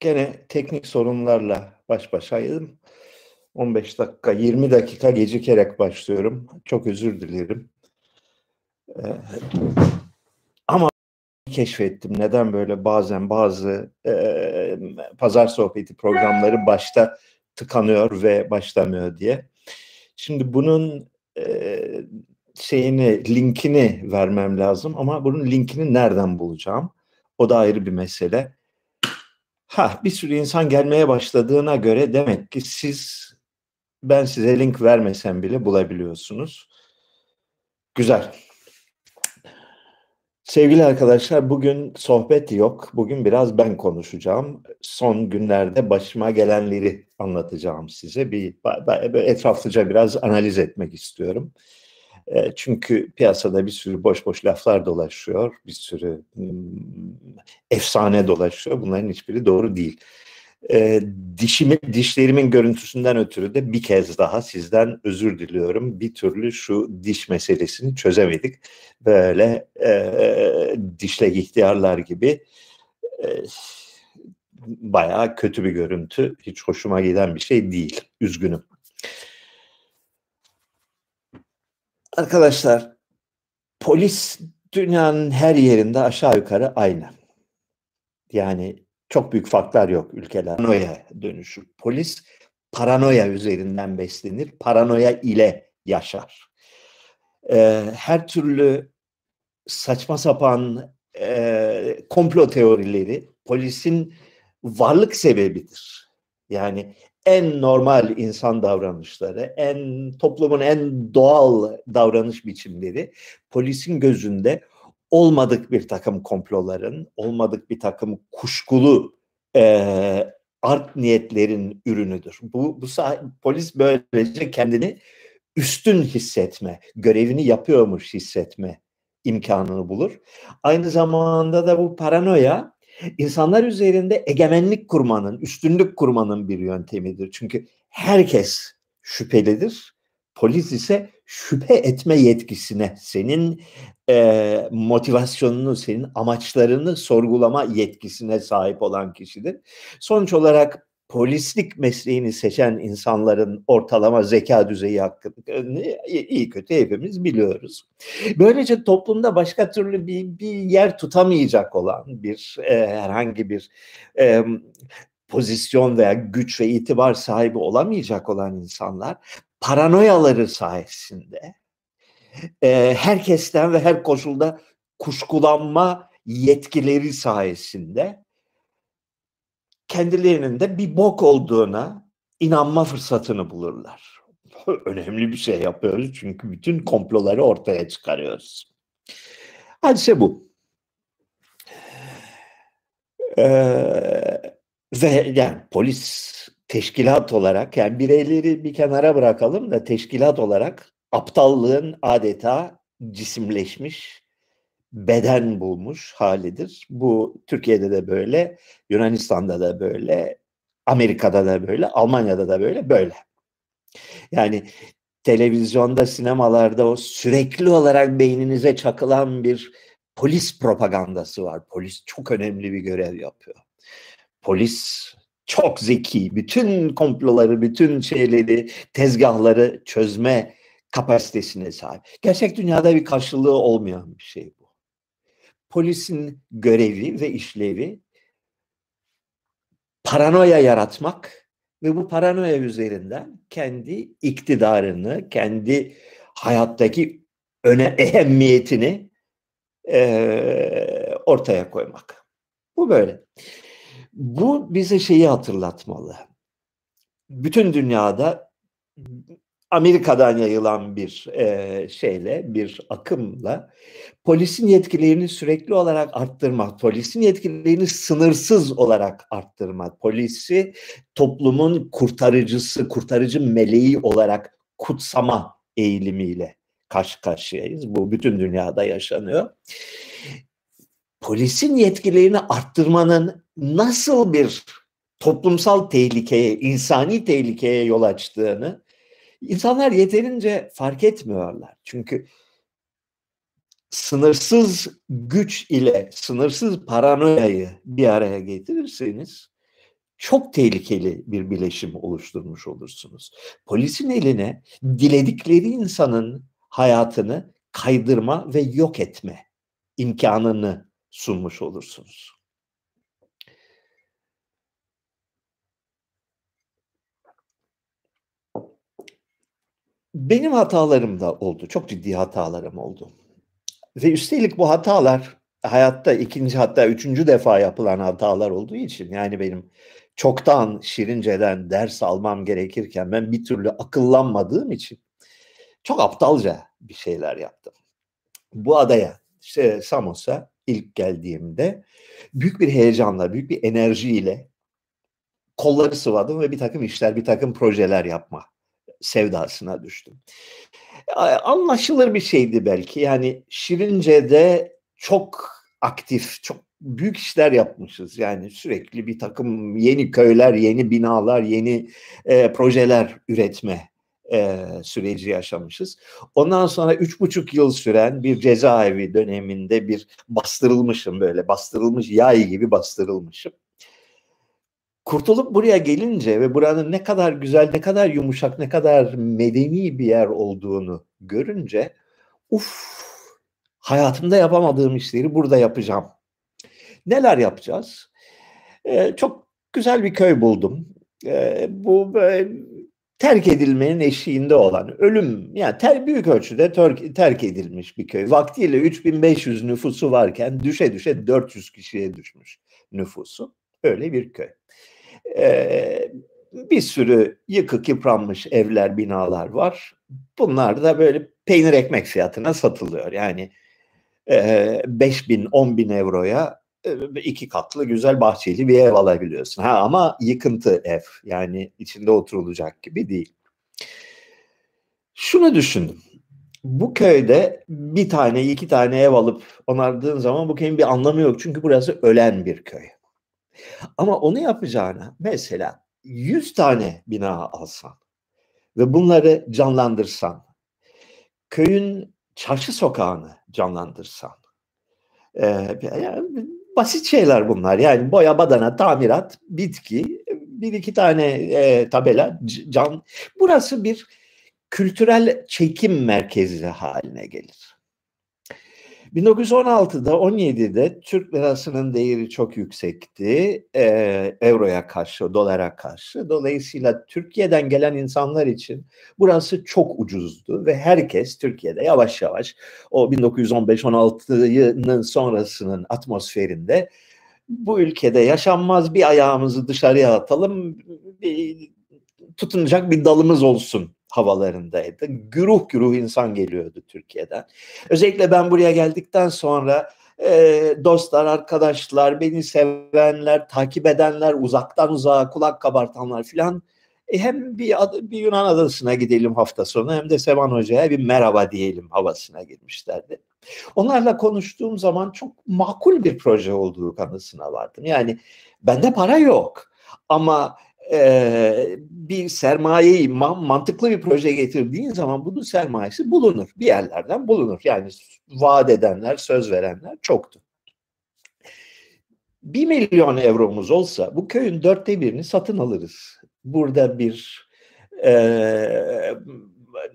Gene teknik sorunlarla baş başaydım. 15 dakika, 20 dakika gecikerek başlıyorum. Çok özür dilerim. Ee, ama keşfettim. Neden böyle bazen bazı e, pazar sohbeti programları başta tıkanıyor ve başlamıyor diye. Şimdi bunun e, şeyini, linkini vermem lazım ama bunun linkini nereden bulacağım? O da ayrı bir mesele. Ha, bir sürü insan gelmeye başladığına göre demek ki siz ben size link vermesem bile bulabiliyorsunuz. Güzel. Sevgili arkadaşlar bugün sohbet yok. Bugün biraz ben konuşacağım. Son günlerde başıma gelenleri anlatacağım size. Bir etraflıca biraz analiz etmek istiyorum. Çünkü piyasada bir sürü boş boş laflar dolaşıyor. Bir sürü efsane dolaşıyor. Bunların hiçbiri doğru değil. E, dişimi, dişlerimin görüntüsünden ötürü de bir kez daha sizden özür diliyorum. Bir türlü şu diş meselesini çözemedik. Böyle e, dişlek ihtiyarlar gibi e, bayağı kötü bir görüntü. Hiç hoşuma giden bir şey değil. Üzgünüm. Arkadaşlar polis dünyanın her yerinde aşağı yukarı aynı. Yani çok büyük farklar yok ülkeler. Paranoya dönüşür. Polis paranoya üzerinden beslenir. Paranoya ile yaşar. Ee, her türlü saçma sapan e, komplo teorileri polisin varlık sebebidir. Yani en normal insan davranışları, en toplumun en doğal davranış biçimleri polisin gözünde olmadık bir takım komploların, olmadık bir takım kuşkulu e, art niyetlerin ürünüdür. Bu, bu polis böylece kendini üstün hissetme, görevini yapıyormuş hissetme imkanını bulur. Aynı zamanda da bu paranoya insanlar üzerinde egemenlik kurmanın, üstünlük kurmanın bir yöntemidir. Çünkü herkes şüphelidir. Polis ise şüphe etme yetkisine, senin e, motivasyonunu, senin amaçlarını sorgulama yetkisine sahip olan kişidir. Sonuç olarak polislik mesleğini seçen insanların ortalama zeka düzeyi hakkında iyi kötü hepimiz biliyoruz. Böylece toplumda başka türlü bir, bir yer tutamayacak olan bir e, herhangi bir e, pozisyon veya güç ve itibar sahibi olamayacak olan insanlar paranoyaları sayesinde e, herkesten ve her koşulda kuşkulanma yetkileri sayesinde kendilerinin de bir bok olduğuna inanma fırsatını bulurlar. Önemli bir şey yapıyoruz çünkü bütün komploları ortaya çıkarıyoruz. Hadise bu. Ee, ve yani polis teşkilat olarak yani bireyleri bir kenara bırakalım da teşkilat olarak aptallığın adeta cisimleşmiş, beden bulmuş halidir. Bu Türkiye'de de böyle, Yunanistan'da da böyle, Amerika'da da böyle, Almanya'da da böyle, böyle. Yani televizyonda, sinemalarda o sürekli olarak beyninize çakılan bir polis propagandası var. Polis çok önemli bir görev yapıyor. Polis çok zeki, bütün komploları, bütün şeyleri, tezgahları çözme kapasitesine sahip. Gerçek dünyada bir karşılığı olmayan bir şey. Polisin görevi ve işlevi paranoya yaratmak ve bu paranoya üzerinden kendi iktidarını, kendi hayattaki öne ehemmiyetini e, ortaya koymak. Bu böyle. Bu bize şeyi hatırlatmalı. Bütün dünyada Amerika'dan yayılan bir e, şeyle, bir akımla polisin yetkilerini sürekli olarak arttırmak, polisin yetkilerini sınırsız olarak arttırmak, polisi toplumun kurtarıcısı, kurtarıcı meleği olarak kutsama eğilimiyle karşı karşıyayız. Bu bütün dünyada yaşanıyor. Polisin yetkilerini arttırmanın nasıl bir toplumsal tehlikeye, insani tehlikeye yol açtığını İnsanlar yeterince fark etmiyorlar. Çünkü sınırsız güç ile sınırsız paranoyayı bir araya getirirseniz çok tehlikeli bir bileşim oluşturmuş olursunuz. Polisin eline diledikleri insanın hayatını kaydırma ve yok etme imkanını sunmuş olursunuz. Benim hatalarım da oldu. Çok ciddi hatalarım oldu. Ve üstelik bu hatalar hayatta ikinci hatta üçüncü defa yapılan hatalar olduğu için yani benim çoktan Şirince'den ders almam gerekirken ben bir türlü akıllanmadığım için çok aptalca bir şeyler yaptım. Bu adaya, işte Samos'a ilk geldiğimde büyük bir heyecanla, büyük bir enerjiyle kolları sıvadım ve bir takım işler, bir takım projeler yapma sevdasına düştüm. Anlaşılır bir şeydi belki. Yani Şirince'de çok aktif, çok büyük işler yapmışız. Yani sürekli bir takım yeni köyler, yeni binalar, yeni e, projeler üretme e, süreci yaşamışız. Ondan sonra üç buçuk yıl süren bir cezaevi döneminde bir bastırılmışım böyle bastırılmış yay gibi bastırılmışım. Kurtulup buraya gelince ve buranın ne kadar güzel, ne kadar yumuşak, ne kadar medeni bir yer olduğunu görünce uf hayatımda yapamadığım işleri burada yapacağım. Neler yapacağız? Ee, çok güzel bir köy buldum. Ee, bu böyle terk edilmenin eşiğinde olan ölüm yani ter, büyük ölçüde terk, terk edilmiş bir köy. Vaktiyle 3500 nüfusu varken düşe düşe 400 kişiye düşmüş nüfusu. Öyle bir köy. Ee, bir sürü yıkık yıpranmış evler, binalar var. Bunlar da böyle peynir ekmek fiyatına satılıyor. Yani e, 5 bin, 10 bin euroya iki katlı güzel bahçeli bir ev alabiliyorsun. Ha ama yıkıntı ev yani içinde oturulacak gibi değil. Şunu düşündüm. Bu köyde bir tane iki tane ev alıp onardığın zaman bu köyün bir anlamı yok. Çünkü burası ölen bir köy. Ama onu yapacağına mesela 100 tane bina alsan ve bunları canlandırsan, köyün çarşı sokağını canlandırsan, e, yani basit şeyler bunlar. Yani boya badana, tamirat, bitki, bir iki tane e, tabela, can. Burası bir kültürel çekim merkezi haline gelir. 1916'da 17'de Türk lirasının değeri çok yüksekti e, euroya karşı, dolara karşı. Dolayısıyla Türkiye'den gelen insanlar için burası çok ucuzdu ve herkes Türkiye'de yavaş yavaş o 1915-16'nın sonrasının atmosferinde bu ülkede yaşanmaz bir ayağımızı dışarıya atalım, bir, tutunacak bir dalımız olsun havalarındaydı. Güruh güruh insan geliyordu Türkiye'den. Özellikle ben buraya geldikten sonra e, dostlar, arkadaşlar, beni sevenler, takip edenler, uzaktan uzağa kulak kabartanlar filan e, hem bir, bir Yunan adasına gidelim hafta sonu hem de Sevan Hoca'ya bir merhaba diyelim havasına girmişlerdi. Onlarla konuştuğum zaman çok makul bir proje olduğu kanısına vardım. Yani bende para yok ama e, bir sermayeyi mantıklı bir proje getirdiğin zaman bunun sermayesi bulunur. Bir yerlerden bulunur. Yani vaat edenler, söz verenler çoktu. Bir milyon euromuz olsa bu köyün dörtte birini satın alırız. Burada bir e,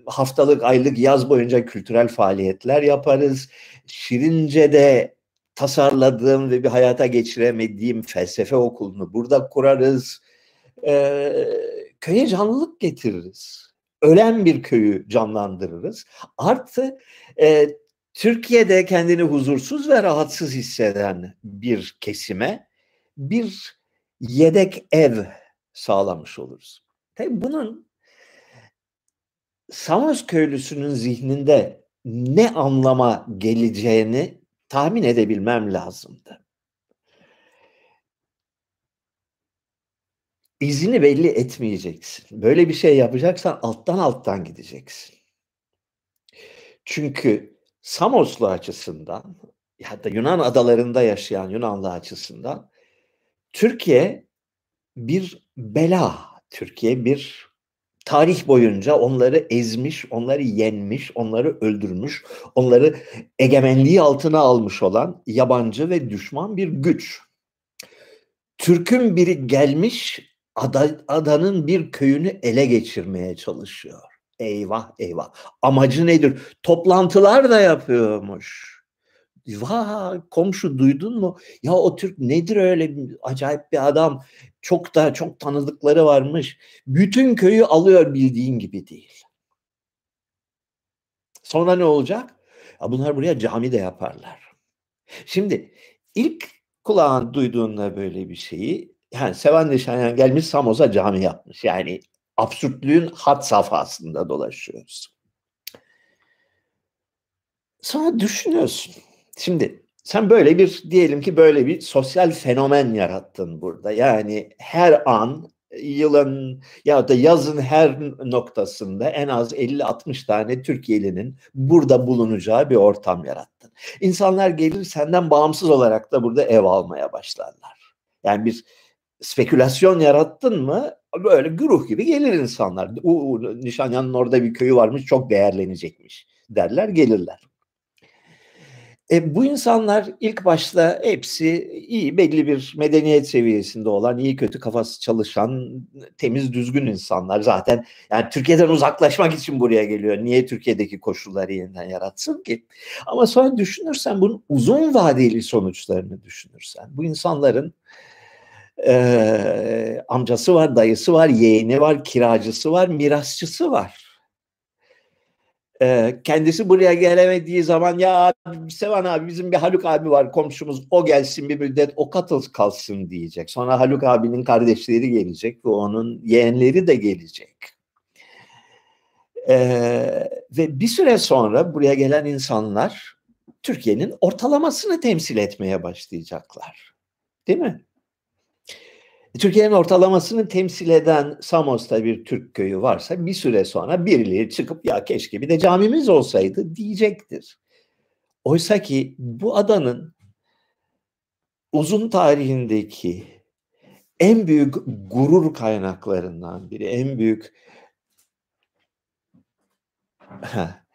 haftalık, aylık, yaz boyunca kültürel faaliyetler yaparız. Şirince'de tasarladığım ve bir hayata geçiremediğim felsefe okulunu burada kurarız e, köye canlılık getiririz. Ölen bir köyü canlandırırız. Artı e, Türkiye'de kendini huzursuz ve rahatsız hisseden bir kesime bir yedek ev sağlamış oluruz. Tabii bunun Samos köylüsünün zihninde ne anlama geleceğini tahmin edebilmem lazımdı. İzini belli etmeyeceksin. Böyle bir şey yapacaksan alttan alttan gideceksin. Çünkü Samoslu açısından da Yunan adalarında yaşayan Yunanlı açısından Türkiye bir bela. Türkiye bir tarih boyunca onları ezmiş, onları yenmiş, onları öldürmüş, onları egemenliği altına almış olan yabancı ve düşman bir güç. Türk'ün biri gelmiş ada, adanın bir köyünü ele geçirmeye çalışıyor. Eyvah eyvah. Amacı nedir? Toplantılar da yapıyormuş. Vah komşu duydun mu? Ya o Türk nedir öyle acayip bir adam. Çok da çok tanıdıkları varmış. Bütün köyü alıyor bildiğin gibi değil. Sonra ne olacak? Ya bunlar buraya cami de yaparlar. Şimdi ilk kulağın duyduğunda böyle bir şeyi yani Sevan Nişanyan gelmiş Samos'a cami yapmış. Yani absürtlüğün hat safhasında dolaşıyoruz. Sonra düşünüyorsun. Şimdi sen böyle bir diyelim ki böyle bir sosyal fenomen yarattın burada. Yani her an yılın ya da yazın her noktasında en az 50-60 tane Türkiye'linin burada bulunacağı bir ortam yarattın. İnsanlar gelir senden bağımsız olarak da burada ev almaya başlarlar. Yani bir spekülasyon yarattın mı böyle güruh gibi gelir insanlar. U, Nişanyan'ın orada bir köyü varmış çok değerlenecekmiş derler gelirler. E, bu insanlar ilk başta hepsi iyi belli bir medeniyet seviyesinde olan iyi kötü kafası çalışan temiz düzgün insanlar zaten yani Türkiye'den uzaklaşmak için buraya geliyor. Niye Türkiye'deki koşulları yeniden yaratsın ki? Ama sonra düşünürsen bunun uzun vadeli sonuçlarını düşünürsen bu insanların e, amcası var, dayısı var, yeğeni var, kiracısı var, mirasçısı var. E, kendisi buraya gelemediği zaman ya Sevan abi bizim bir Haluk abi var komşumuz o gelsin bir müddet o katıl kalsın diyecek. Sonra Haluk abinin kardeşleri gelecek ve onun yeğenleri de gelecek. Ee, ve bir süre sonra buraya gelen insanlar Türkiye'nin ortalamasını temsil etmeye başlayacaklar. Değil mi? Türkiye'nin ortalamasını temsil eden Samos'ta bir Türk köyü varsa bir süre sonra birileri çıkıp ya keşke bir de camimiz olsaydı diyecektir. Oysa ki bu adanın uzun tarihindeki en büyük gurur kaynaklarından biri, en büyük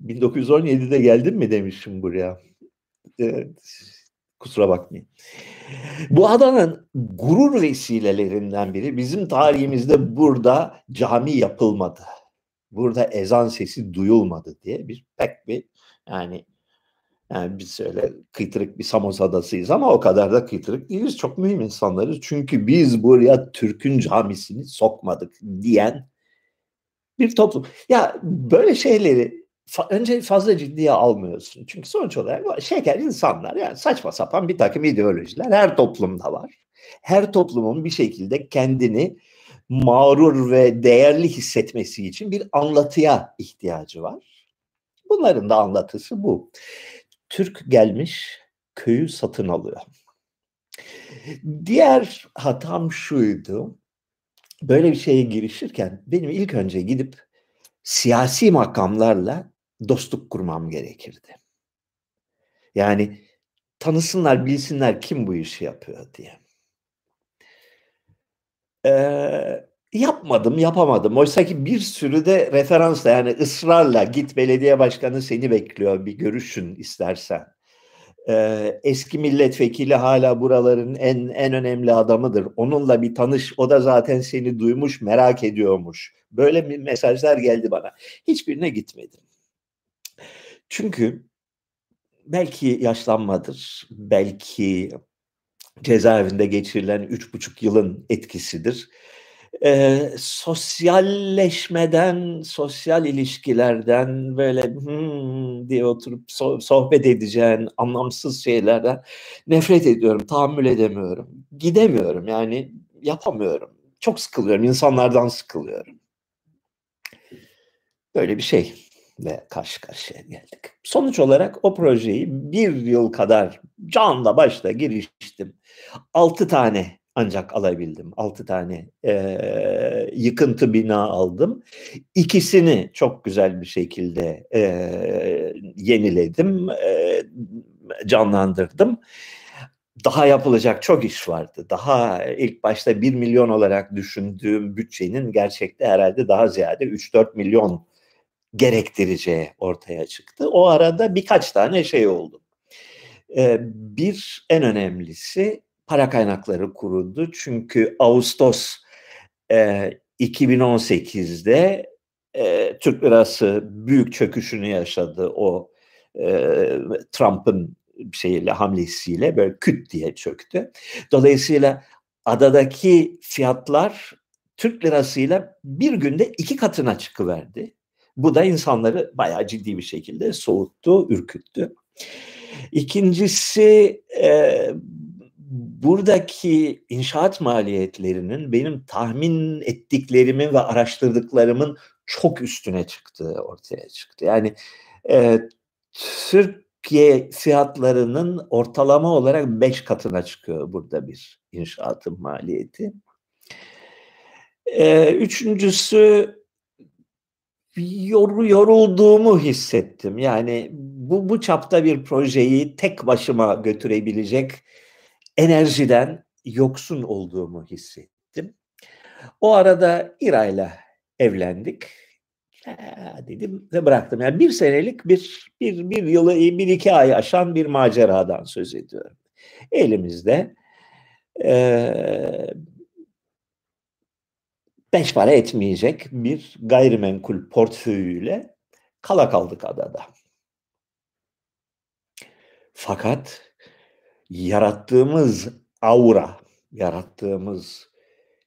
1917'de geldim mi demişim buraya. Kusura bakmayın. Bu adanın gurur vesilelerinden biri bizim tarihimizde burada cami yapılmadı. Burada ezan sesi duyulmadı diye bir pek bir yani yani biz öyle kıytırık bir Samos adasıyız ama o kadar da kıytırık değiliz. Çok mühim insanlarız. Çünkü biz buraya Türk'ün camisini sokmadık diyen bir toplum. Ya böyle şeyleri önce fazla ciddiye almıyorsun. Çünkü sonuç olarak şeker insanlar yani saçma sapan bir takım ideolojiler her toplumda var. Her toplumun bir şekilde kendini mağrur ve değerli hissetmesi için bir anlatıya ihtiyacı var. Bunların da anlatısı bu. Türk gelmiş köyü satın alıyor. Diğer hatam şuydu. Böyle bir şeye girişirken benim ilk önce gidip siyasi makamlarla dostluk kurmam gerekirdi. Yani tanısınlar, bilsinler kim bu işi yapıyor diye. Ee, yapmadım, yapamadım. Oysa ki bir sürü de referansla yani ısrarla git belediye başkanı seni bekliyor bir görüşün istersen. Ee, eski milletvekili hala buraların en en önemli adamıdır. Onunla bir tanış. O da zaten seni duymuş, merak ediyormuş. Böyle mesajlar geldi bana. Hiçbirine gitmedim. Çünkü belki yaşlanmadır, belki cezaevinde geçirilen üç buçuk yılın etkisidir. Ee, sosyalleşmeden, sosyal ilişkilerden böyle hmm diye oturup so- sohbet edeceğin anlamsız şeylerden nefret ediyorum, tahammül edemiyorum. Gidemiyorum yani yapamıyorum. Çok sıkılıyorum, insanlardan sıkılıyorum. Böyle bir şey ve karşı karşıya geldik. Sonuç olarak o projeyi bir yıl kadar canla başla giriştim. Altı tane ancak alabildim. Altı tane e, yıkıntı bina aldım. İkisini çok güzel bir şekilde e, yeniledim, e, canlandırdım. Daha yapılacak çok iş vardı. Daha ilk başta 1 milyon olarak düşündüğüm bütçenin gerçekte herhalde daha ziyade 3-4 milyon gerektireceği ortaya çıktı. O arada birkaç tane şey oldu. E, bir en önemlisi para kaynakları kuruldu. Çünkü Ağustos e, 2018'de e, Türk lirası büyük çöküşünü yaşadı o e, Trump'ın şeyiyle hamlesiyle böyle küt diye çöktü. Dolayısıyla adadaki fiyatlar Türk lirasıyla bir günde iki katına çıkıverdi. Bu da insanları bayağı ciddi bir şekilde soğuttu, ürküttü. İkincisi e, buradaki inşaat maliyetlerinin benim tahmin ettiklerimin ve araştırdıklarımın çok üstüne çıktığı ortaya çıktı. Yani e, Türkiye fiyatlarının ortalama olarak beş katına çıkıyor burada bir inşaatın maliyeti. E, üçüncüsü yor, yorulduğumu hissettim. Yani bu, bu çapta bir projeyi tek başıma götürebilecek enerjiden yoksun olduğumu hissettim. O arada İra ile evlendik. Ha, dedim ve bıraktım. Yani bir senelik bir, bir, bir yılı, bir iki ay aşan bir maceradan söz ediyorum. Elimizde e, beş para etmeyecek bir gayrimenkul portföyüyle kala kaldık adada. Fakat yarattığımız aura, yarattığımız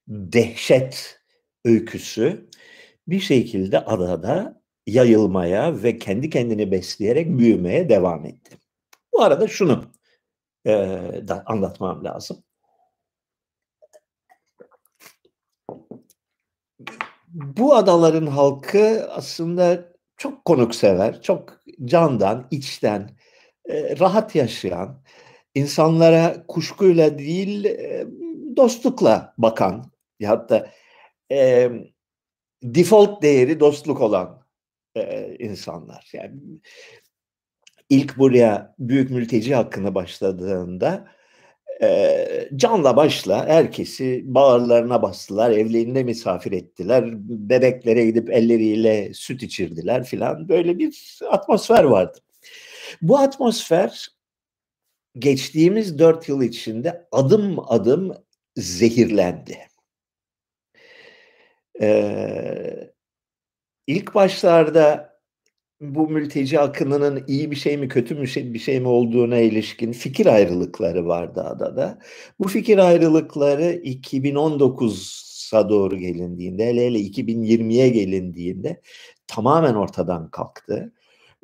dehşet öyküsü bir şekilde adada yayılmaya ve kendi kendini besleyerek büyümeye devam etti. Bu arada şunu e, da anlatmam lazım. Bu adaların halkı aslında çok konuksever, çok candan, içten, e, rahat yaşayan, insanlara kuşkuyla değil e, dostlukla bakan ya da e, default değeri dostluk olan e, insanlar. Yani ilk buraya büyük mülteci hakkını başladığında e, canla başla herkesi bağırlarına bastılar, evlerinde misafir ettiler, bebeklere gidip elleriyle süt içirdiler filan böyle bir atmosfer vardı. Bu atmosfer geçtiğimiz dört yıl içinde adım adım zehirlendi. Ee, ilk başlarda bu mülteci akınının iyi bir şey mi kötü mü şey, bir şey mi olduğuna ilişkin fikir ayrılıkları vardı adada. Bu fikir ayrılıkları 2019'a doğru gelindiğinde hele hele 2020'ye gelindiğinde tamamen ortadan kalktı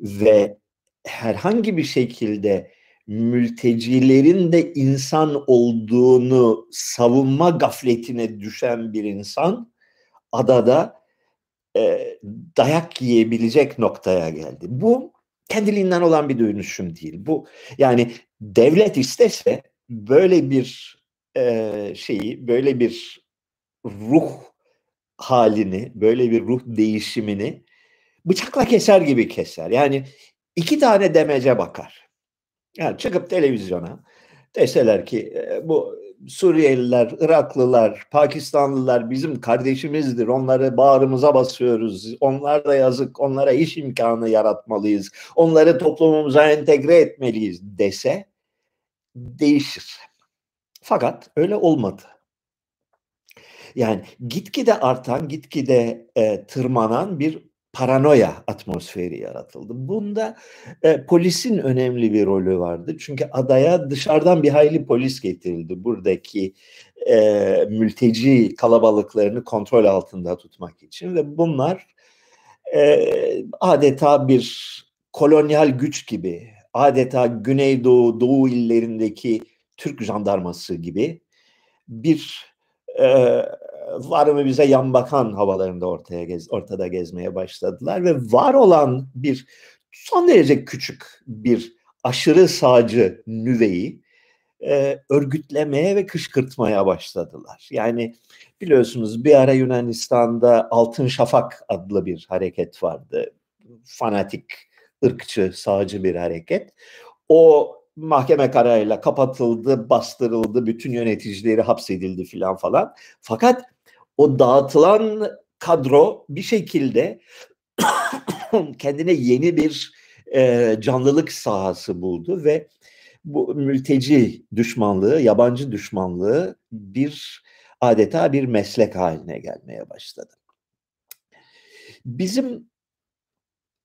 ve herhangi bir şekilde mültecilerin de insan olduğunu savunma gafletine düşen bir insan adada e, dayak yiyebilecek noktaya geldi. Bu kendiliğinden olan bir dönüşüm değil. Bu yani devlet istese böyle bir e, şeyi, böyle bir ruh halini, böyle bir ruh değişimini bıçakla keser gibi keser. Yani iki tane demece bakar. Yani çıkıp televizyona deseler ki bu Suriyeliler, Iraklılar, Pakistanlılar bizim kardeşimizdir. Onları bağrımıza basıyoruz. Onlar da yazık. Onlara iş imkanı yaratmalıyız. Onları toplumumuza entegre etmeliyiz dese değişir. Fakat öyle olmadı. Yani gitgide artan, gitgide e, tırmanan bir paranoya atmosferi yaratıldı. Bunda e, polisin önemli bir rolü vardı. Çünkü adaya dışarıdan bir hayli polis getirildi. Buradaki e, mülteci kalabalıklarını kontrol altında tutmak için ve bunlar e, adeta bir kolonyal güç gibi, adeta Güneydoğu, Doğu illerindeki Türk jandarması gibi bir e, var mı bize yan bakan havalarında ortaya gez, ortada gezmeye başladılar ve var olan bir son derece küçük bir aşırı sağcı nüveyi e, örgütlemeye ve kışkırtmaya başladılar. Yani biliyorsunuz bir ara Yunanistan'da Altın Şafak adlı bir hareket vardı. Fanatik, ırkçı, sağcı bir hareket. O mahkeme kararıyla kapatıldı, bastırıldı, bütün yöneticileri hapsedildi filan falan. Fakat o dağıtılan kadro bir şekilde kendine yeni bir e, canlılık sahası buldu ve bu mülteci düşmanlığı, yabancı düşmanlığı bir adeta bir meslek haline gelmeye başladı. Bizim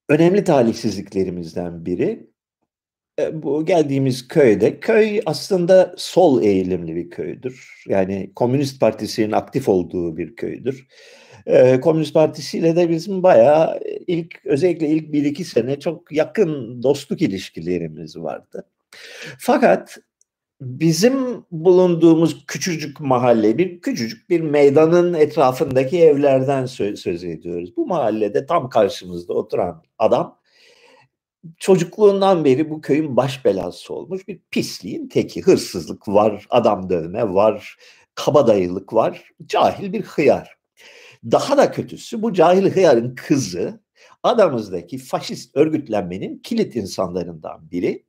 önemli talihsizliklerimizden biri bu geldiğimiz köyde, köy aslında sol eğilimli bir köydür. Yani Komünist Partisi'nin aktif olduğu bir köydür. Ee, Komünist Partisi ile de bizim bayağı ilk özellikle ilk bir iki sene çok yakın dostluk ilişkilerimiz vardı. Fakat bizim bulunduğumuz küçücük mahalle bir küçücük bir meydanın etrafındaki evlerden söz, söz ediyoruz. Bu mahallede tam karşımızda oturan adam çocukluğundan beri bu köyün baş belası olmuş bir pisliğin teki. Hırsızlık var, adam dövme var, kabadayılık var, cahil bir hıyar. Daha da kötüsü bu cahil hıyarın kızı adamızdaki faşist örgütlenmenin kilit insanlarından biri.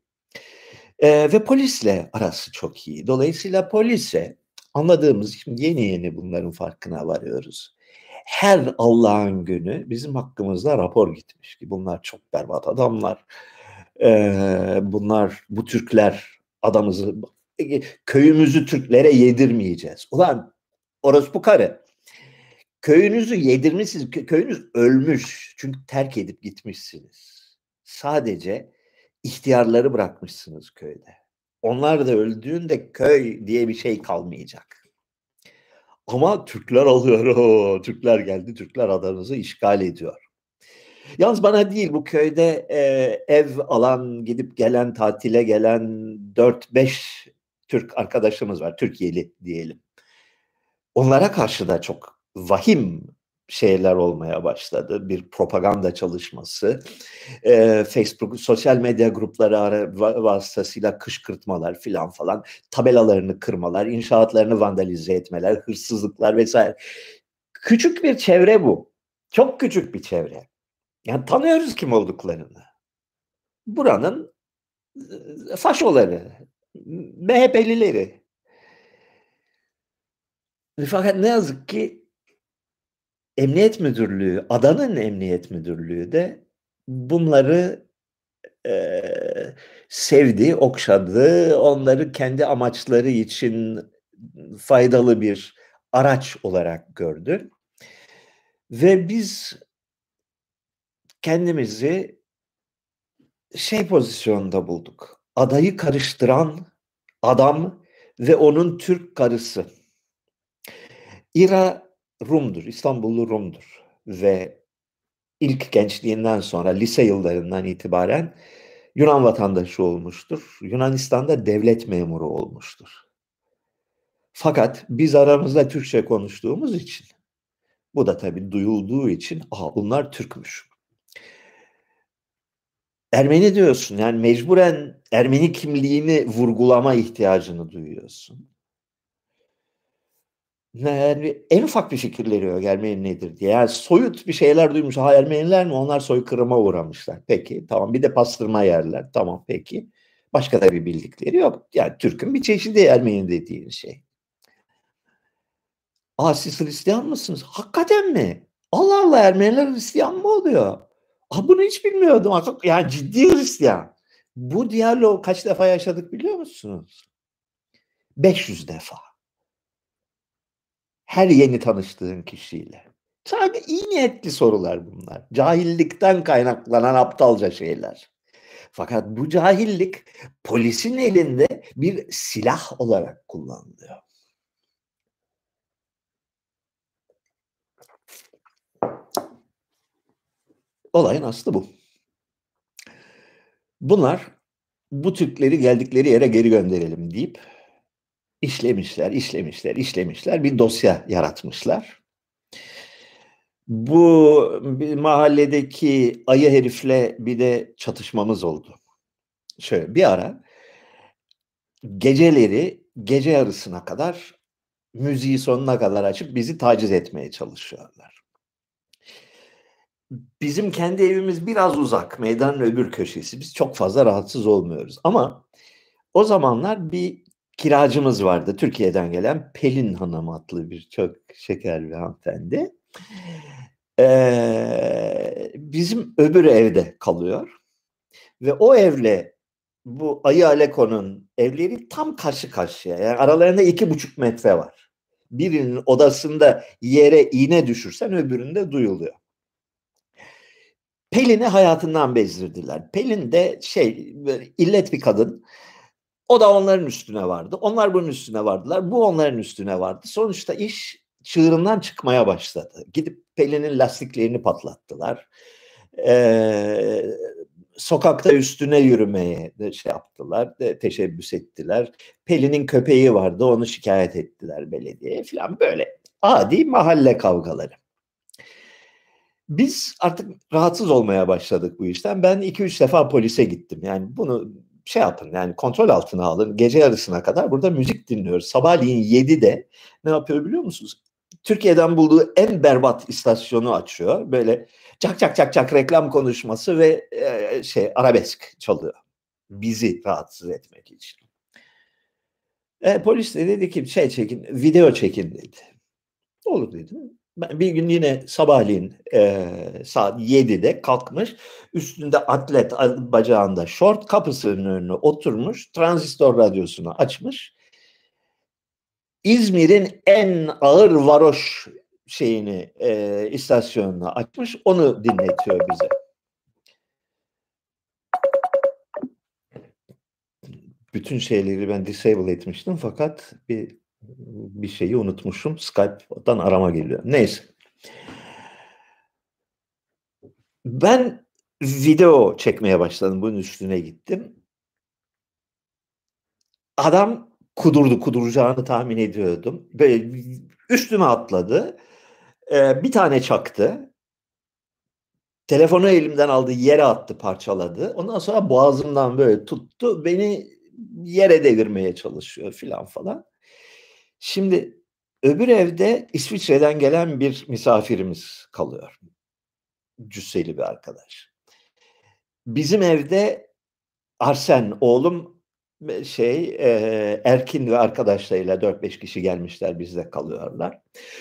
Ee, ve polisle arası çok iyi. Dolayısıyla polise anladığımız şimdi yeni yeni bunların farkına varıyoruz. Her Allah'ın günü bizim hakkımızda rapor gitmiş ki bunlar çok berbat adamlar. Ee, bunlar bu Türkler adamızı köyümüzü Türklere yedirmeyeceğiz. Ulan orası bu karı. Köyünüzü yedirmişsiniz. Köyünüz ölmüş. Çünkü terk edip gitmişsiniz. Sadece ihtiyarları bırakmışsınız köyde. Onlar da öldüğünde köy diye bir şey kalmayacak. Ama Türkler alıyor. O, Türkler geldi. Türkler adanızı işgal ediyor. Yalnız bana değil bu köyde e, ev alan, gidip gelen, tatile gelen 4-5 Türk arkadaşımız var. Türkiye'li diyelim. Onlara karşı da çok vahim şeyler olmaya başladı. Bir propaganda çalışması, e, Facebook, sosyal medya grupları ara, vasıtasıyla kışkırtmalar filan falan, tabelalarını kırmalar, inşaatlarını vandalize etmeler, hırsızlıklar vesaire. Küçük bir çevre bu. Çok küçük bir çevre. Yani tanıyoruz kim olduklarını. Buranın faşoları, MHP'lileri. Fakat ne yazık ki Emniyet Müdürlüğü, adanın Emniyet Müdürlüğü de bunları e, sevdi, okşadı, onları kendi amaçları için faydalı bir araç olarak gördü. Ve biz kendimizi şey pozisyonda bulduk. Adayı karıştıran adam ve onun Türk karısı. İra Rum'dur, İstanbullu Rum'dur ve ilk gençliğinden sonra lise yıllarından itibaren Yunan vatandaşı olmuştur. Yunanistan'da devlet memuru olmuştur. Fakat biz aramızda Türkçe konuştuğumuz için bu da tabii duyulduğu için aha bunlar Türkmüş. Ermeni diyorsun yani mecburen Ermeni kimliğini vurgulama ihtiyacını duyuyorsun yani en ufak bir fikirleri yok Ermeni nedir diye. Yani soyut bir şeyler duymuş. Ha Ermeniler mi? Onlar soykırıma uğramışlar. Peki tamam bir de pastırma yerler. Tamam peki. Başka da bir bildikleri yok. Yani Türk'ün bir çeşidi Ermeni dediğin şey. Aa siz Hristiyan mısınız? Hakikaten mi? Allah Allah Ermeniler Hristiyan mı oluyor? Aa, bunu hiç bilmiyordum. Yani ciddi Hristiyan. Bu diyalog kaç defa yaşadık biliyor musunuz? 500 defa her yeni tanıştığın kişiyle. Sadece iyi niyetli sorular bunlar. Cahillikten kaynaklanan aptalca şeyler. Fakat bu cahillik polisin elinde bir silah olarak kullanılıyor. Olayın aslı bu. Bunlar bu Türkleri geldikleri yere geri gönderelim deyip işlemişler, işlemişler, işlemişler. Bir dosya yaratmışlar. Bu bir mahalledeki ayı herifle bir de çatışmamız oldu. Şöyle bir ara geceleri gece yarısına kadar müziği sonuna kadar açıp bizi taciz etmeye çalışıyorlar. Bizim kendi evimiz biraz uzak, meydanın öbür köşesi. Biz çok fazla rahatsız olmuyoruz. Ama o zamanlar bir kiracımız vardı. Türkiye'den gelen Pelin Hanım adlı bir çok şeker bir hanımefendi. Ee, bizim öbür evde kalıyor. Ve o evle bu Ayı Aleko'nun evleri tam karşı karşıya. Yani aralarında iki buçuk metre var. Birinin odasında yere iğne düşürsen öbüründe duyuluyor. Pelin'i hayatından bezdirdiler. Pelin de şey illet bir kadın. O da onların üstüne vardı. Onlar bunun üstüne vardılar. Bu onların üstüne vardı. Sonuçta iş çığırından çıkmaya başladı. Gidip Pelin'in lastiklerini patlattılar. Ee, sokakta üstüne yürümeye de şey yaptılar, de teşebbüs ettiler. Pelin'in köpeği vardı, onu şikayet ettiler belediyeye falan böyle adi mahalle kavgaları. Biz artık rahatsız olmaya başladık bu işten. Ben iki üç defa polise gittim. Yani bunu şey yapın yani kontrol altına alın. Gece yarısına kadar burada müzik dinliyoruz. Sabahleyin 7'de ne yapıyor biliyor musunuz? Türkiye'den bulduğu en berbat istasyonu açıyor. Böyle çak çak çak çak reklam konuşması ve e, şey arabesk çalıyor. Bizi rahatsız etmek için. E, polis de dedi ki şey çekin, video çekin dedi. Olur dedim. Bir gün yine sabahleyin e, saat 7'de kalkmış. Üstünde atlet bacağında şort kapısının önüne oturmuş. Transistor radyosunu açmış. İzmir'in en ağır varoş şeyini e, istasyonunu açmış. Onu dinletiyor bize. Bütün şeyleri ben disable etmiştim fakat bir bir şeyi unutmuşum. Skype'dan arama geliyor. Neyse. Ben video çekmeye başladım. Bunun üstüne gittim. Adam kudurdu. Kuduracağını tahmin ediyordum. Böyle üstüme atladı. Ee, bir tane çaktı. Telefonu elimden aldı, yere attı, parçaladı. Ondan sonra boğazımdan böyle tuttu. Beni yere devirmeye çalışıyor filan falan. Şimdi öbür evde İsviçre'den gelen bir misafirimiz kalıyor. Cüsseli bir arkadaş. Bizim evde Arsen oğlum şey e, Erkin ve arkadaşlarıyla 4-5 kişi gelmişler bizde kalıyorlar.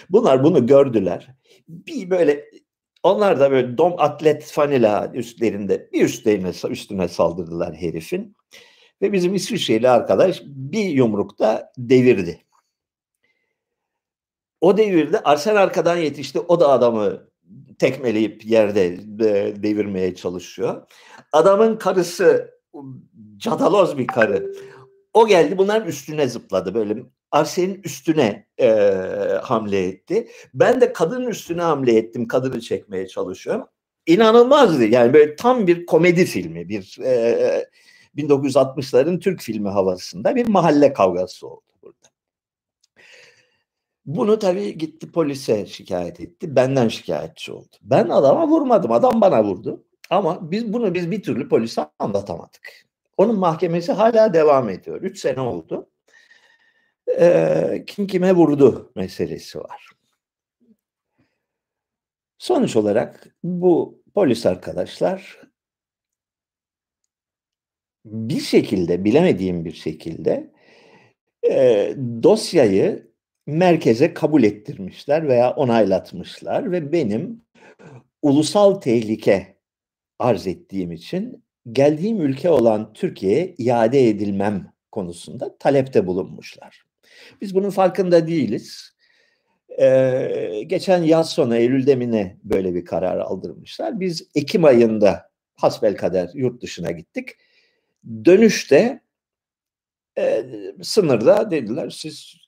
Bunlar bunu gördüler. Bir böyle onlar da böyle dom atlet fanila üstlerinde bir üstlerine üstüne saldırdılar herifin. Ve bizim İsviçreli arkadaş bir yumrukta devirdi. O devirde Arsen arkadan yetişti. O da adamı tekmeleyip yerde devirmeye çalışıyor. Adamın karısı cadaloz bir karı. O geldi bunların üstüne zıpladı böyle. Arsen'in üstüne e, hamle etti. Ben de kadının üstüne hamle ettim. Kadını çekmeye çalışıyorum. İnanılmazdı. Yani böyle tam bir komedi filmi. Bir e, 1960'ların Türk filmi havasında bir mahalle kavgası oldu. Bunu tabii gitti polise şikayet etti. Benden şikayetçi oldu. Ben adama vurmadım. Adam bana vurdu. Ama biz bunu biz bir türlü polise anlatamadık. Onun mahkemesi hala devam ediyor. Üç sene oldu. Ee, kim kime vurdu meselesi var. Sonuç olarak bu polis arkadaşlar bir şekilde bilemediğim bir şekilde e, dosyayı merkeze kabul ettirmişler veya onaylatmışlar ve benim ulusal tehlike arz ettiğim için geldiğim ülke olan Türkiye'ye iade edilmem konusunda talepte bulunmuşlar. Biz bunun farkında değiliz. Ee, geçen yaz sonu Eylül'de mi ne böyle bir karar aldırmışlar. Biz Ekim ayında hasbel kader yurt dışına gittik. Dönüşte e, sınırda dediler siz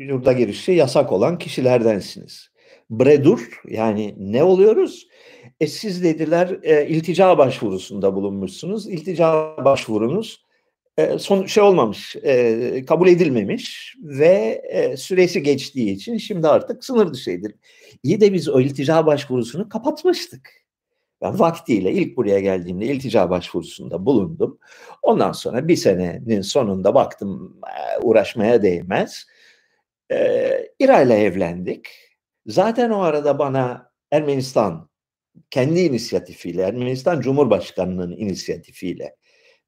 yurda girişi yasak olan kişilerdensiniz. Bredur yani ne oluyoruz? E siz dediler e, iltica başvurusunda bulunmuşsunuz. İltica başvurunuz e, son şey olmamış, e, kabul edilmemiş ve e, süresi geçtiği için şimdi artık sınır dışı edil. İyi de biz o iltica başvurusunu kapatmıştık. Ben vaktiyle ilk buraya geldiğimde iltica başvurusunda bulundum. Ondan sonra bir senenin sonunda baktım e, uğraşmaya değmez e, İra ile evlendik. Zaten o arada bana Ermenistan kendi inisiyatifiyle, Ermenistan Cumhurbaşkanı'nın inisiyatifiyle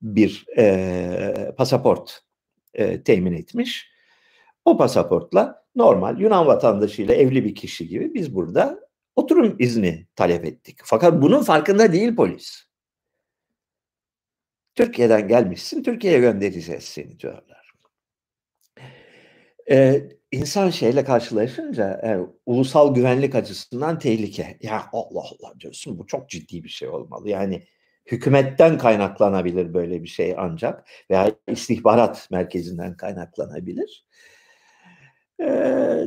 bir e, pasaport e, temin etmiş. O pasaportla normal Yunan vatandaşıyla evli bir kişi gibi biz burada oturum izni talep ettik. Fakat bunun farkında değil polis. Türkiye'den gelmişsin, Türkiye'ye göndereceğiz seni diyorlar. Ee, insan şeyle karşılaşınca yani, ulusal güvenlik açısından tehlike. Ya Allah Allah diyorsun bu çok ciddi bir şey olmalı. Yani hükümetten kaynaklanabilir böyle bir şey ancak veya istihbarat merkezinden kaynaklanabilir. Ee,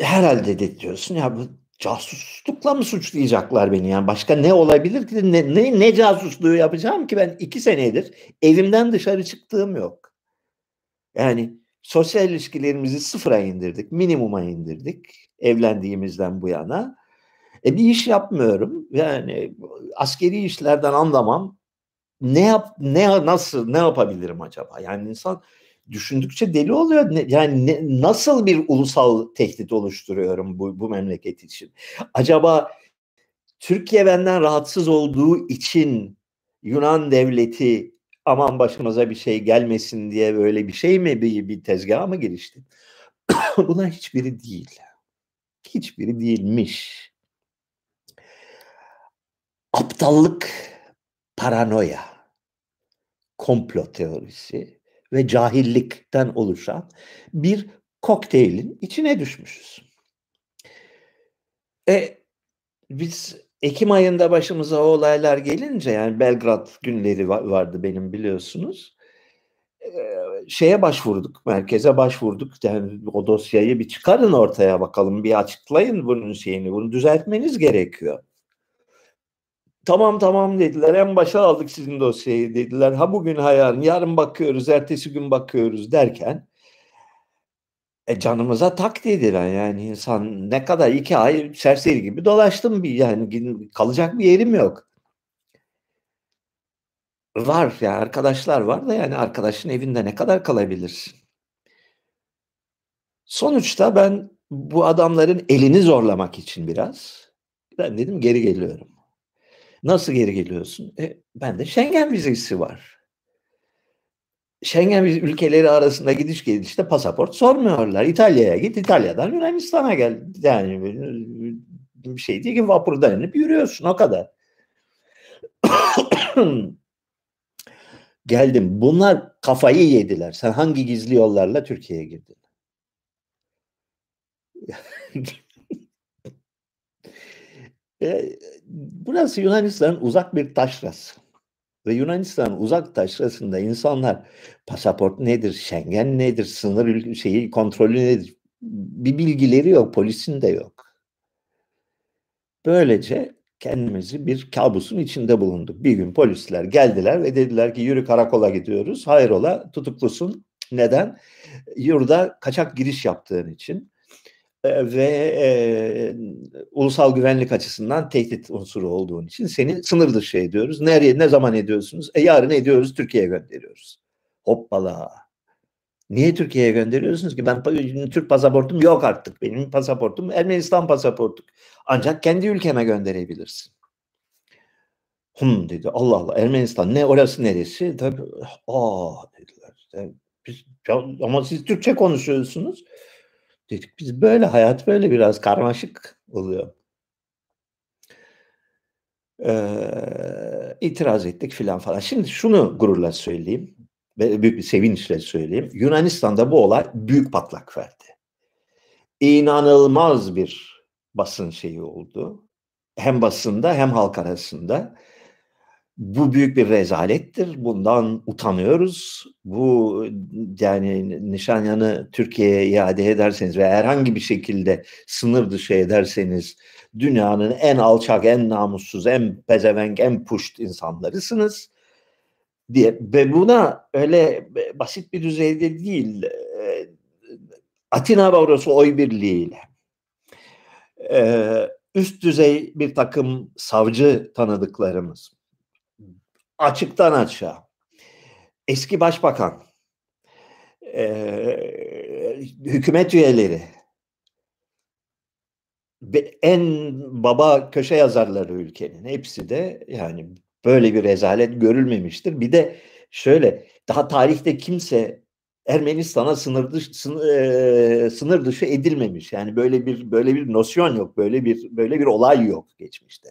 herhalde de diyorsun ya bu casuslukla mı suçlayacaklar beni yani başka ne olabilir ki ne, ne, ne casusluğu yapacağım ki ben iki senedir evimden dışarı çıktığım yok. Yani sosyal ilişkilerimizi sıfıra indirdik, minimuma indirdik evlendiğimizden bu yana. E bir iş yapmıyorum. Yani askeri işlerden anlamam. Ne yap ne nasıl ne yapabilirim acaba? Yani insan düşündükçe deli oluyor. Ne, yani ne, nasıl bir ulusal tehdit oluşturuyorum bu bu memleket için? Acaba Türkiye benden rahatsız olduğu için Yunan devleti aman başımıza bir şey gelmesin diye böyle bir şey mi bir, bir tezgaha mı girişti? Buna hiçbiri değil. Hiçbiri değilmiş aptallık, paranoya, komplo teorisi ve cahillikten oluşan bir kokteylin içine düşmüşüz. E, biz Ekim ayında başımıza o olaylar gelince yani Belgrad günleri vardı benim biliyorsunuz. Şeye başvurduk, merkeze başvurduk. Yani o dosyayı bir çıkarın ortaya bakalım, bir açıklayın bunun şeyini. Bunu düzeltmeniz gerekiyor. Tamam tamam dediler. En başa aldık sizin dosyayı dediler. Ha bugün ha yarın. Yarın bakıyoruz. Ertesi gün bakıyoruz derken e canımıza tak dediler. Yani insan ne kadar iki ay serseri gibi dolaştım bir yani kalacak bir yerim yok. Var ya yani arkadaşlar var da yani arkadaşın evinde ne kadar kalabilirsin? Sonuçta ben bu adamların elini zorlamak için biraz ben dedim geri geliyorum. Nasıl geri geliyorsun? E, ben de Schengen vizesi var. Schengen ülkeleri arasında gidiş gelişte pasaport sormuyorlar. İtalya'ya git, İtalya'dan Yunanistan'a gel. Yani bir şey değil ki vapurdan inip yürüyorsun o kadar. Geldim. Bunlar kafayı yediler. Sen hangi gizli yollarla Türkiye'ye girdin? E, burası Yunanistan'ın uzak bir taşrası. Ve Yunanistan'ın uzak taşrasında insanlar pasaport nedir, Schengen nedir, sınır şeyi kontrolü nedir bir bilgileri yok, polisin de yok. Böylece kendimizi bir kabusun içinde bulunduk. Bir gün polisler geldiler ve dediler ki yürü karakola gidiyoruz. Hayrola tutuklusun. Neden? Yurda kaçak giriş yaptığın için ve e, ulusal güvenlik açısından tehdit unsuru olduğun için seni sınır dışı ediyoruz. Nereye, ne zaman ediyorsunuz? E yarın ediyoruz, Türkiye'ye gönderiyoruz. Hoppala. Niye Türkiye'ye gönderiyorsunuz ki? Ben Türk pasaportum yok artık. Benim pasaportum Ermenistan pasaportu. Ancak kendi ülkeme gönderebilirsin. Hım dedi. Allah Allah. Ermenistan ne? Orası neresi? Tabii. Aa dediler. Yani biz, ama siz Türkçe konuşuyorsunuz. Dedik biz böyle hayat böyle biraz karmaşık oluyor. Ee, itiraz ettik filan falan. Şimdi şunu gururla söyleyeyim ve büyük bir sevinçle söyleyeyim. Yunanistan'da bu olay büyük patlak verdi. İnanılmaz bir basın şeyi oldu. Hem basında hem halk arasında. Bu büyük bir rezalettir. Bundan utanıyoruz. Bu yani Nişanyan'ı Türkiye'ye iade ederseniz ve herhangi bir şekilde sınır dışı ederseniz dünyanın en alçak, en namussuz, en pezevenk, en puşt insanlarısınız diye ve buna öyle basit bir düzeyde değil Atina Barosu oy birliğiyle üst düzey bir takım savcı tanıdıklarımız açıktan açığa eski başbakan, e, hükümet üyeleri, en baba köşe yazarları ülkenin hepsi de yani böyle bir rezalet görülmemiştir. Bir de şöyle daha tarihte kimse Ermenistan'a sınır dışı sınır, sınır dışı edilmemiş. Yani böyle bir böyle bir nosyon yok. Böyle bir böyle bir olay yok geçmişte.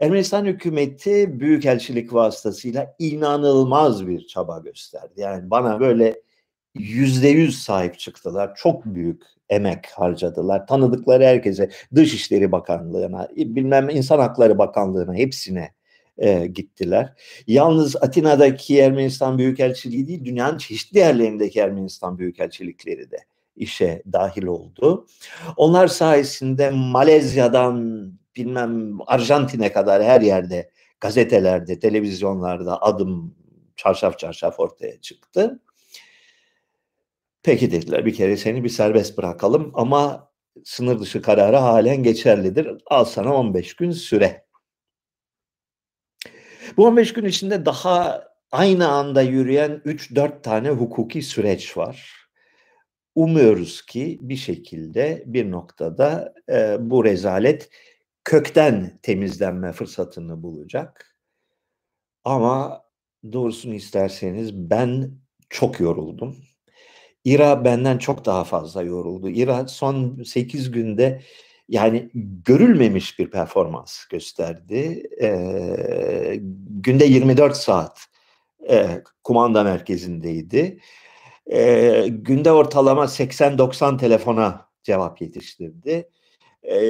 Ermenistan hükümeti büyükelçilik vasıtasıyla inanılmaz bir çaba gösterdi. Yani bana böyle yüzde yüz sahip çıktılar. Çok büyük emek harcadılar. Tanıdıkları herkese, Dışişleri Bakanlığı'na, bilmem İnsan Hakları Bakanlığı'na hepsine e, gittiler. Yalnız Atina'daki Ermenistan Büyükelçiliği değil, dünyanın çeşitli yerlerindeki Ermenistan Büyükelçilikleri de işe dahil oldu. Onlar sayesinde Malezya'dan bilmem Arjantin'e kadar her yerde gazetelerde, televizyonlarda adım çarşaf çarşaf ortaya çıktı. Peki dediler bir kere seni bir serbest bırakalım ama sınır dışı kararı halen geçerlidir. Al sana 15 gün süre. Bu 15 gün içinde daha aynı anda yürüyen 3-4 tane hukuki süreç var. Umuyoruz ki bir şekilde bir noktada e, bu rezalet kökten temizlenme fırsatını bulacak. Ama doğrusunu isterseniz ben çok yoruldum. İra benden çok daha fazla yoruldu. İra son 8 günde yani görülmemiş bir performans gösterdi. Ee, günde 24 saat e, kumanda merkezindeydi. Ee, günde ortalama 80-90 telefona cevap yetiştirdi.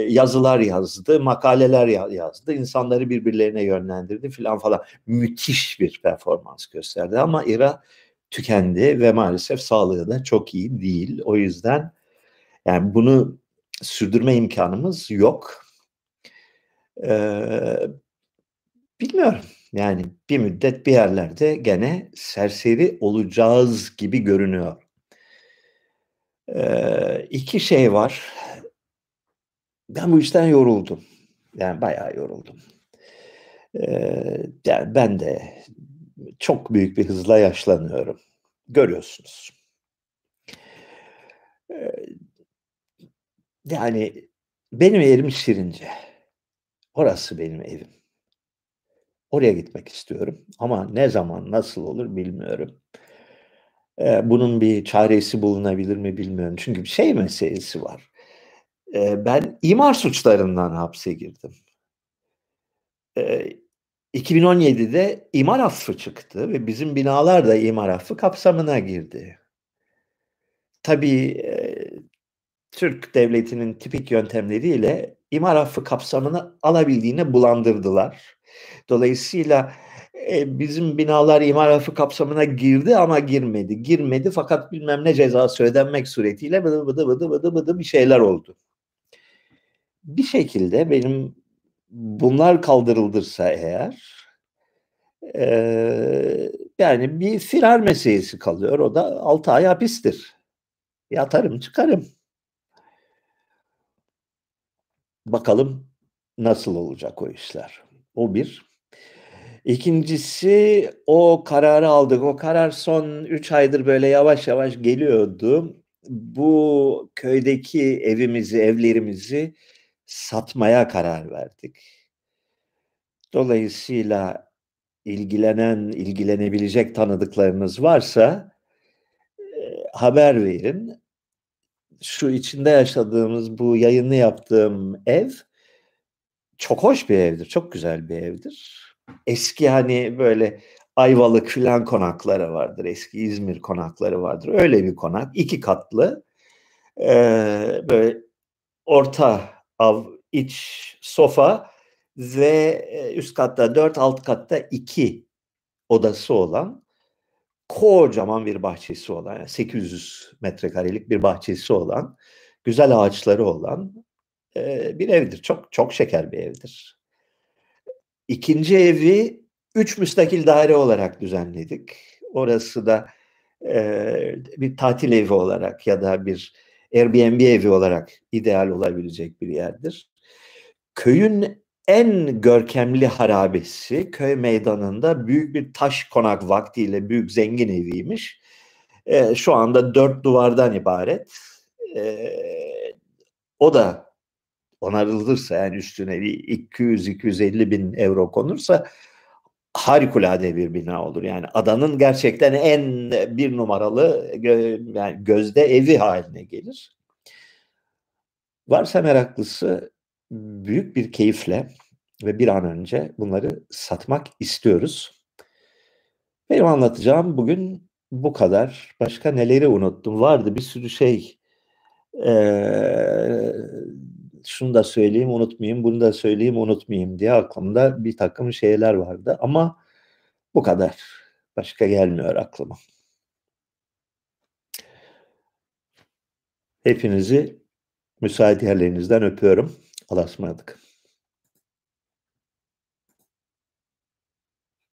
Yazılar yazdı, makaleler yazdı, insanları birbirlerine yönlendirdi filan falan. Müthiş bir performans gösterdi ama İra tükendi ve maalesef sağlığı da çok iyi değil. O yüzden yani bunu sürdürme imkanımız yok. Ee, bilmiyorum. Yani bir müddet bir yerlerde gene serseri olacağız gibi görünüyor. Ee, iki şey var. Ben bu işten yoruldum. Yani bayağı yoruldum. Ee, yani ben de çok büyük bir hızla yaşlanıyorum. Görüyorsunuz. Ee, yani benim yerim Şirince. Orası benim evim. Oraya gitmek istiyorum ama ne zaman nasıl olur bilmiyorum. Ee, bunun bir çaresi bulunabilir mi bilmiyorum. Çünkü bir şey meselesi var. Ee, ben imar suçlarından hapse girdim. Ee, 2017'de imar affı çıktı ve bizim binalar da imar affı kapsamına girdi. Tabii e, Türk devletinin tipik yöntemleriyle imar affı kapsamını alabildiğine bulandırdılar. Dolayısıyla e, bizim binalar imar affı kapsamına girdi ama girmedi. Girmedi fakat bilmem ne cezası ödenmek suretiyle bıdı bıdı bıdı bıdı bıdı bir şeyler oldu. Bir şekilde benim bunlar kaldırıldırsa eğer e, yani bir firar meselesi kalıyor. O da 6 ay hapistir. Yatarım çıkarım. Bakalım nasıl olacak o işler. O bir. İkincisi o kararı aldık. O karar son 3 aydır böyle yavaş yavaş geliyordu. Bu köydeki evimizi, evlerimizi satmaya karar verdik. Dolayısıyla ilgilenen, ilgilenebilecek tanıdıklarınız varsa haber verin. Şu içinde yaşadığımız bu yayını yaptığım ev çok hoş bir evdir, çok güzel bir evdir. Eski hani böyle Ayvalık filan konakları vardır, eski İzmir konakları vardır. Öyle bir konak, iki katlı, ee, böyle orta av, iç sofa ve üst katta dört, alt katta iki odası olan kocaman bir bahçesi olan, yani 800 metrekarelik bir bahçesi olan, güzel ağaçları olan e, bir evdir. Çok çok şeker bir evdir. İkinci evi üç müstakil daire olarak düzenledik. Orası da e, bir tatil evi olarak ya da bir Airbnb evi olarak ideal olabilecek bir yerdir. Köyün en görkemli harabesi köy meydanında büyük bir taş konak vaktiyle büyük zengin eviymiş. E, şu anda dört duvardan ibaret. E, o da onarılırsa yani üstüne bir 200-250 bin euro konursa harikulade bir bina olur. Yani adanın gerçekten en bir numaralı yani gözde evi haline gelir. Varsa meraklısı büyük bir keyifle ve bir an önce bunları satmak istiyoruz. Benim anlatacağım bugün bu kadar. Başka neleri unuttum? Vardı bir sürü şey. Ee, şunu da söyleyeyim unutmayayım, bunu da söyleyeyim unutmayayım diye aklımda bir takım şeyler vardı. Ama bu kadar. Başka gelmiyor aklıma. Hepinizi müsait yerlerinizden öpüyorum. Allah'a ısmarladık.